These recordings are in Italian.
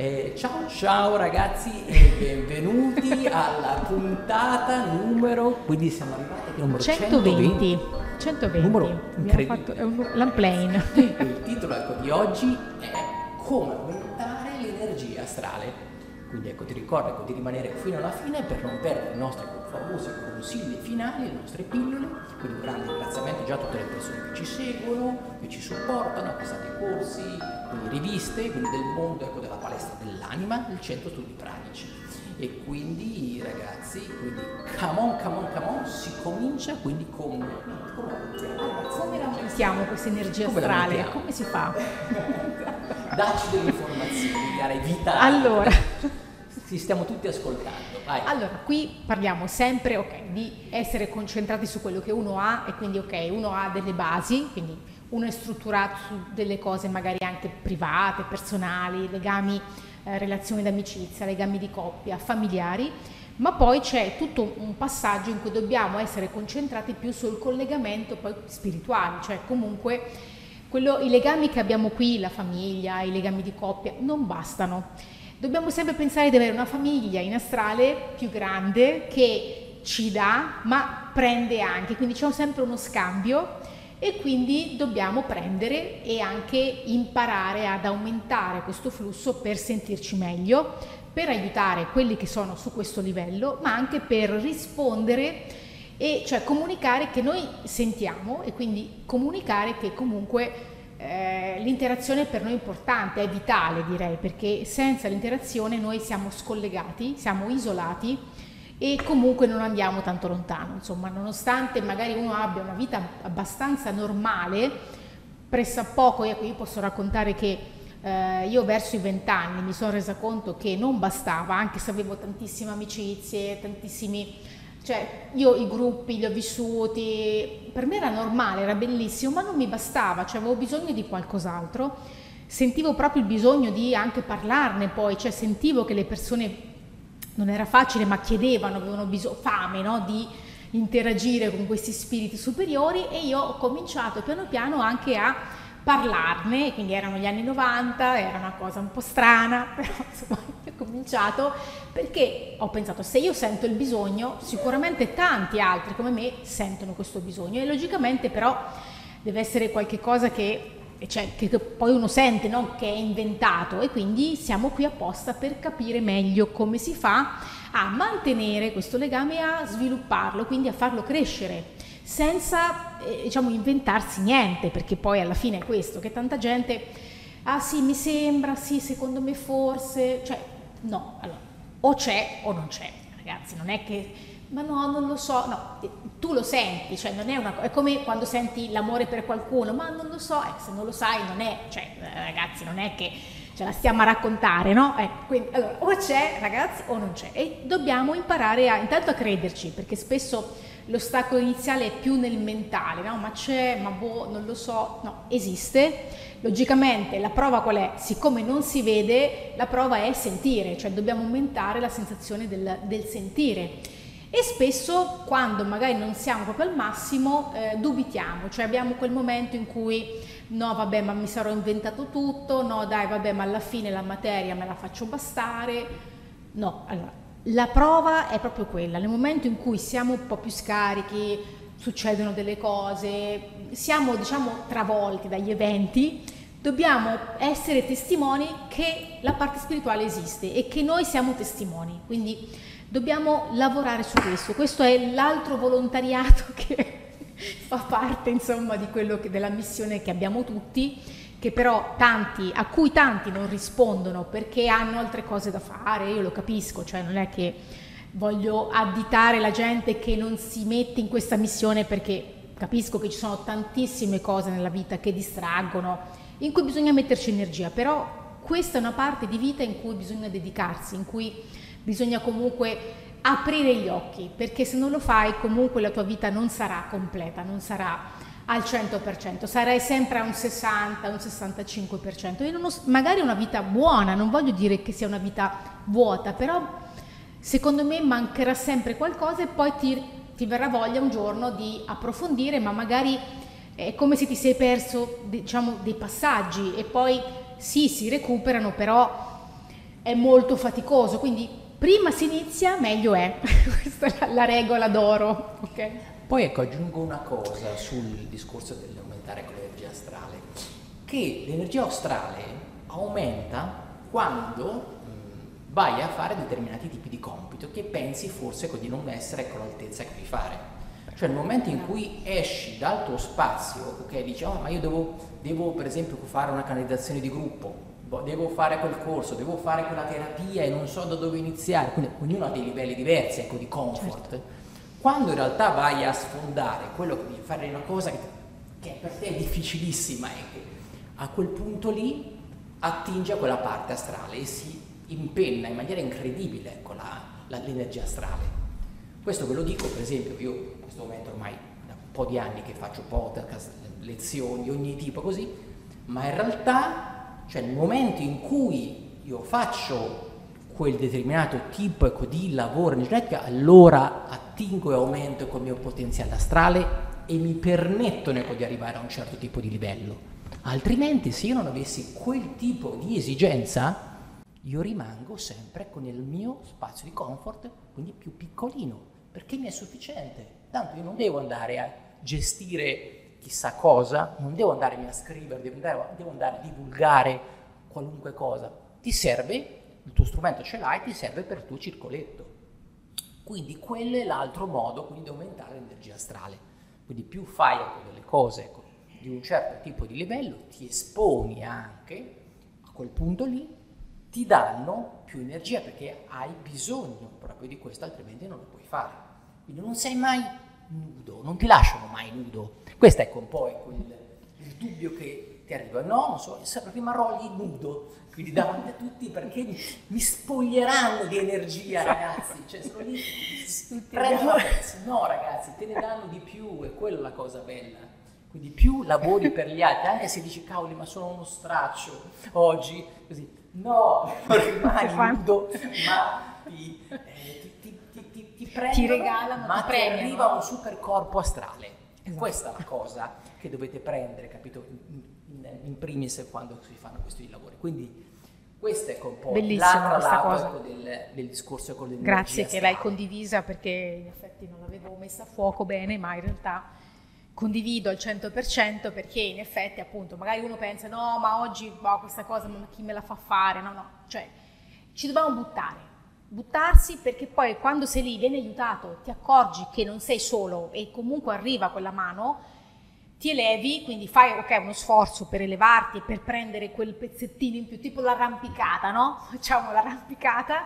Eh, ciao ciao ragazzi e benvenuti alla puntata numero, quindi siamo arrivati al numero 120. 120. 120. Numero incredibile. fatto è un- l'unplane. Il titolo ecco, di oggi è Come aumentare l'energia astrale. Quindi ecco, ti ricordo ecco, di rimanere fino alla fine per non perdere i nostri famosi consigli finali, le nostre pillole. Quindi un grande ringraziamento già a tutte le persone che ci seguono, che ci supportano, acquistate i corsi, quindi riviste, quindi del mondo ecco, della palestra dell'anima, il centro studi pratici. E quindi ragazzi, quindi come on, come on, come on, si comincia quindi con... Come, la aumentiamo questa energia Come astrale? Come si fa? Dacci delle informazioni, cara, vitali. Allora, Ci stiamo tutti ascoltando. Vai. allora, qui parliamo sempre ok, di essere concentrati su quello che uno ha e quindi ok, uno ha delle basi, quindi uno è strutturato su delle cose magari anche private, personali, legami, eh, relazioni d'amicizia, legami di coppia, familiari, ma poi c'è tutto un passaggio in cui dobbiamo essere concentrati più sul collegamento poi spirituale, cioè comunque quello- i legami che abbiamo qui, la famiglia, i legami di coppia, non bastano. Dobbiamo sempre pensare di avere una famiglia in astrale più grande che ci dà, ma prende anche, quindi c'è sempre uno scambio e quindi dobbiamo prendere e anche imparare ad aumentare questo flusso per sentirci meglio, per aiutare quelli che sono su questo livello, ma anche per rispondere e cioè comunicare che noi sentiamo e quindi comunicare che comunque eh, l'interazione per noi è importante, è vitale direi, perché senza l'interazione noi siamo scollegati, siamo isolati e comunque non andiamo tanto lontano, insomma, nonostante magari uno abbia una vita abbastanza normale, pressappoco, ecco, io posso raccontare che eh, io verso i vent'anni mi sono resa conto che non bastava, anche se avevo tantissime amicizie, tantissimi, cioè io i gruppi li ho vissuti, per me era normale, era bellissimo, ma non mi bastava, cioè avevo bisogno di qualcos'altro, sentivo proprio il bisogno di anche parlarne poi, cioè sentivo che le persone non era facile, ma chiedevano, avevano bisogno, fame no? di interagire con questi spiriti superiori e io ho cominciato piano piano anche a parlarne, quindi erano gli anni 90, era una cosa un po' strana, però insomma ho cominciato perché ho pensato se io sento il bisogno, sicuramente tanti altri come me sentono questo bisogno e logicamente però deve essere qualcosa che, cioè, che- poi uno sente, no? che è inventato e quindi siamo qui apposta per capire meglio come si fa a mantenere questo legame e a svilupparlo, quindi a farlo crescere senza eh, diciamo inventarsi niente, perché poi alla fine è questo, che tanta gente, ah sì mi sembra, sì secondo me forse, cioè no, allora o c'è o non c'è, ragazzi, non è che, ma no, non lo so, no, eh, tu lo senti, cioè non è una cosa, è come quando senti l'amore per qualcuno, ma non lo so, eh, se non lo sai non è, cioè eh, ragazzi, non è che ce la stiamo a raccontare, no? Ecco, quindi allora o c'è ragazzi o non c'è e dobbiamo imparare a, intanto a crederci, perché spesso l'ostacolo iniziale è più nel mentale, no? Ma c'è, ma boh, non lo so, no, esiste. Logicamente la prova qual è? Siccome non si vede, la prova è sentire, cioè dobbiamo aumentare la sensazione del, del sentire. E spesso quando magari non siamo proprio al massimo eh, dubitiamo, cioè abbiamo quel momento in cui no vabbè ma mi sarò inventato tutto, no dai vabbè ma alla fine la materia me la faccio bastare, no, allora la prova è proprio quella, nel momento in cui siamo un po' più scarichi, succedono delle cose, siamo diciamo travolti dagli eventi, dobbiamo essere testimoni che la parte spirituale esiste e che noi siamo testimoni, quindi dobbiamo lavorare su questo, questo è l'altro volontariato che fa parte insomma di quello che, della missione che abbiamo tutti che però tanti, a cui tanti non rispondono perché hanno altre cose da fare, io lo capisco, cioè non è che voglio additare la gente che non si mette in questa missione perché capisco che ci sono tantissime cose nella vita che distraggono, in cui bisogna metterci energia, però questa è una parte di vita in cui bisogna dedicarsi, in cui bisogna comunque aprire gli occhi, perché se non lo fai comunque la tua vita non sarà completa, non sarà al 100%, sarai sempre a un 60, un 65%. E non ho- magari una vita buona, non voglio dire che sia una vita vuota, però secondo me mancherà sempre qualcosa e poi ti, ti verrà voglia un giorno di approfondire, ma magari è come se ti sei perso diciamo, dei passaggi e poi sì, si recuperano, però è molto faticoso, quindi prima si inizia meglio è, questa è la regola d'oro. Okay? Poi ecco aggiungo una cosa sul discorso dell'aumentare con l'energia astrale, che l'energia astrale aumenta quando vai a fare determinati tipi di compito che pensi forse di non essere con l'altezza che devi fare. Cioè nel momento in cui esci dal tuo spazio, ok, dici oh ma io devo, devo per esempio fare una canalizzazione di gruppo, devo fare quel corso, devo fare quella terapia e non so da dove iniziare, quindi ognuno ha dei livelli diversi ecco, di comfort. Certo. Quando in realtà vai a sfondare quello che devi fare una cosa che, che per te è difficilissima e che a quel punto lì attinge a quella parte astrale e si impenna in maniera incredibile ecco, la, la, l'energia astrale. Questo ve lo dico, per esempio, io in questo momento ormai da un po' di anni che faccio podcast, lezioni ogni tipo così, ma in realtà, cioè nel momento in cui io faccio quel determinato tipo ecco, di lavoro energetica, allora attingo e aumento il mio potenziale astrale e mi permettono ecco, di arrivare a un certo tipo di livello. Altrimenti, se io non avessi quel tipo di esigenza, io rimango sempre con il mio spazio di comfort, quindi più piccolino, perché mi è sufficiente. Tanto io non devo andare a gestire chissà cosa, non devo andarmi a scrivere, devo andare, devo andare a divulgare qualunque cosa. Ti serve, il tuo strumento ce l'hai, ti serve per il tuo circoletto. Quindi quello è l'altro modo quindi, di aumentare l'energia astrale. Quindi più fai ecco, delle cose ecco, di un certo tipo di livello, ti esponi anche a quel punto lì ti danno più energia perché hai bisogno proprio di questo, altrimenti non lo puoi fare. Quindi non sei mai nudo, non ti lasciano mai nudo. Questo ecco un po' è quel, il dubbio che ti arriva. No, non so, rimarrò lì nudo, quindi davanti a tutti perché mi spoglieranno di energia, ragazzi. Cioè, sono lì, prendono, no ragazzi, te ne danno di più, è quella la cosa bella. Quindi più lavori per gli altri, anche se dici cavoli, ma sono uno straccio oggi, così No, rimani nudo, ma ti, eh, ti, ti, ti, ti prendono, regalano, ma ti, ti arriva un super corpo astrale. Esatto. Questa è la cosa che dovete prendere, capito, in, primis quando si fanno questi lavori. Quindi questo è un po' questa cosa. Del, del, discorso con l'energia Grazie che l'hai condivisa perché in effetti non l'avevo messa a fuoco bene, ma in realtà condivido al 100% perché in effetti appunto magari uno pensa no ma oggi boh, questa cosa ma chi me la fa fare, no no, cioè ci dobbiamo buttare, buttarsi perché poi quando sei lì vieni aiutato, ti accorgi che non sei solo e comunque arriva quella mano, ti elevi, quindi fai ok uno sforzo per elevarti e per prendere quel pezzettino in più, tipo l'arrampicata, no? Facciamo l'arrampicata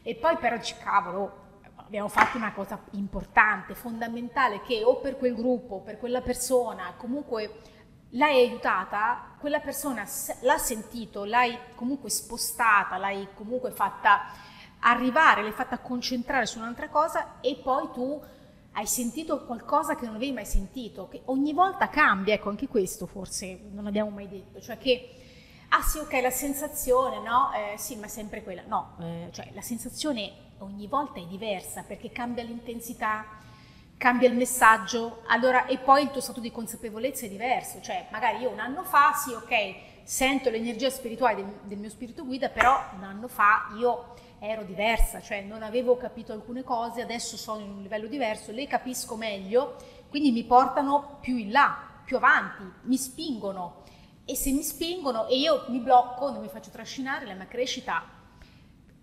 e poi però dici cavolo, abbiamo fatto una cosa importante, fondamentale, che o per quel gruppo, per quella persona, comunque l'hai aiutata, quella persona l'ha sentito, l'hai comunque spostata, l'hai comunque fatta arrivare, l'hai fatta concentrare su un'altra cosa e poi tu hai sentito qualcosa che non avevi mai sentito, che ogni volta cambia, ecco anche questo forse non abbiamo mai detto, cioè che ah sì ok la sensazione no, eh, sì ma è sempre quella, no, eh, cioè la sensazione ogni volta è diversa perché cambia l'intensità, cambia il messaggio, allora e poi il tuo stato di consapevolezza è diverso, cioè magari io un anno fa sì ok sento l'energia spirituale del, del mio spirito guida, però un anno fa io ero diversa, cioè non avevo capito alcune cose, adesso sono in un livello diverso, le capisco meglio, quindi mi portano più in là, più avanti, mi spingono. E se mi spingono e io mi blocco, non mi faccio trascinare, la mia crescita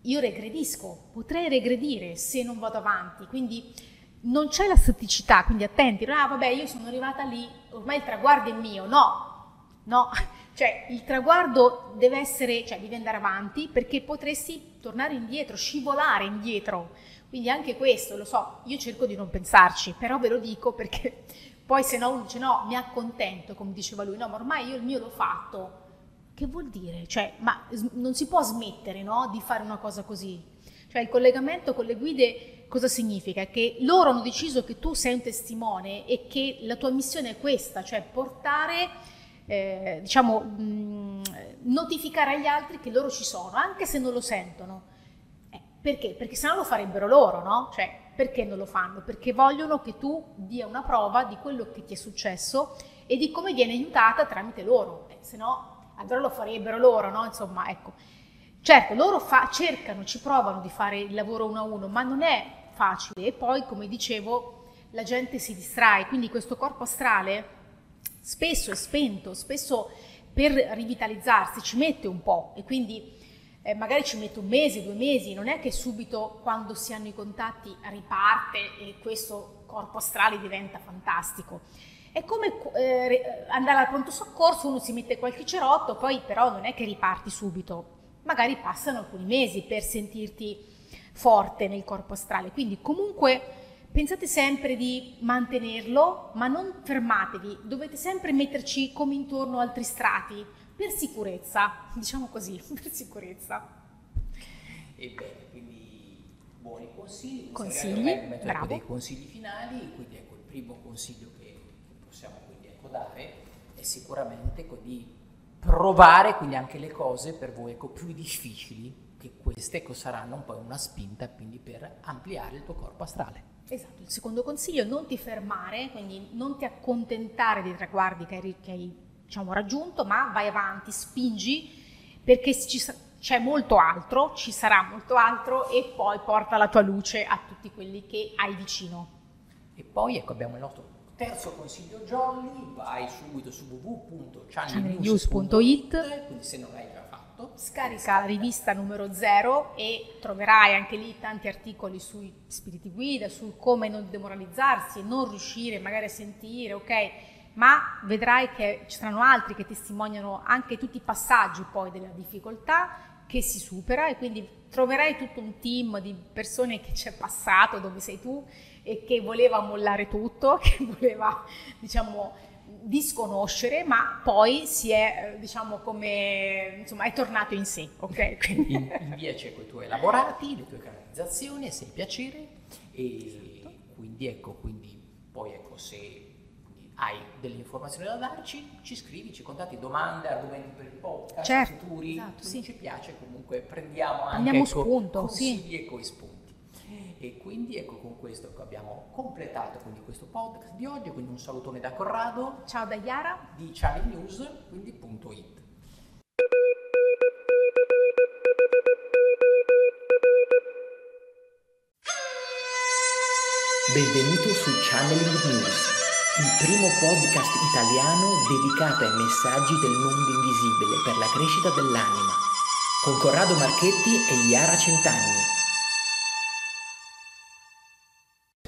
io regredisco, potrei regredire se non vado avanti, quindi non c'è la staticità, quindi attenti, ah vabbè io sono arrivata lì, ormai il traguardo è mio, no, no, cioè il traguardo deve essere, cioè devi andare avanti perché potresti tornare indietro, scivolare indietro, quindi anche questo, lo so, io cerco di non pensarci, però ve lo dico perché poi se no uno dice no, mi accontento, come diceva lui, no, ma ormai io il mio l'ho fatto, che vuol dire? Cioè, ma non si può smettere no, di fare una cosa così. Cioè il collegamento con le guide cosa significa? Che loro hanno deciso che tu sei un testimone e che la tua missione è questa, cioè portare, eh, diciamo, mh, notificare agli altri che loro ci sono, anche se non lo sentono. Eh, perché? Perché se no lo farebbero loro, no? Cioè, perché non lo fanno? Perché vogliono che tu dia una prova di quello che ti è successo e di come viene aiutata tramite loro, eh, se no allora lo farebbero loro, no? Insomma, ecco. Certo, loro fa, cercano, ci provano di fare il lavoro uno a uno, ma non è facile e poi, come dicevo, la gente si distrae, quindi questo corpo astrale spesso è spento, spesso per rivitalizzarsi ci mette un po' e quindi eh, magari ci mette un mese, due mesi, non è che subito quando si hanno i contatti riparte e questo corpo astrale diventa fantastico. È come eh, andare al pronto soccorso, uno si mette qualche cerotto, poi però non è che riparti subito, magari passano alcuni mesi per sentirti forte nel corpo astrale. Quindi comunque pensate sempre di mantenerlo, ma non fermatevi, dovete sempre metterci come intorno altri strati, per sicurezza, diciamo così, per sicurezza. Ebbene, quindi buoni consigli. Consigli, bravo. dei consigli finali, quindi ecco il primo consiglio che, possiamo quindi ecco dare è sicuramente ecco, di provare quindi anche le cose per voi ecco, più difficili, che queste ecco, saranno un po' una spinta quindi per ampliare il tuo corpo astrale. Esatto, il secondo consiglio è non ti fermare, quindi non ti accontentare dei traguardi che hai, che hai diciamo, raggiunto, ma vai avanti, spingi, perché ci, c'è molto altro, ci sarà molto altro e poi porta la tua luce a tutti quelli che hai vicino. E poi ecco abbiamo il nostro terzo consiglio jolly, vai subito su www.channelnews.it, quindi se non già fatto, scarica la rivista numero 0 e troverai anche lì tanti articoli sui spiriti guida, sul come non demoralizzarsi e non riuscire magari a sentire, ok? Ma vedrai che ci saranno altri che testimoniano anche tutti i passaggi poi della difficoltà che si supera e quindi troverai tutto un team di persone che c'è passato dove sei tu e che voleva mollare tutto, che voleva, diciamo, disconoscere, ma poi si è, diciamo, come, insomma, è tornato in sé, ok? Quindi invece con i tuoi elaborati, le tue canalizzazioni, se hai piacere, e quindi ecco, quindi poi ecco, se hai delle informazioni da darci, ci scrivi, ci contatti domande, argomenti per il podcast certo, futuri, esatto, sì. ci piace comunque, prendiamo anche Andiamo ecco, spunto, consigli sì. e coi spunti. E quindi ecco con questo abbiamo completato quindi questo podcast di oggi, quindi un salutone da Corrado. Ciao da Chiara. Di Channel News, quindi punto it. Benvenuto su Channeling News, il primo podcast italiano dedicato ai messaggi del mondo invisibile per la crescita dell'anima, con Corrado Marchetti e Iara Centanni.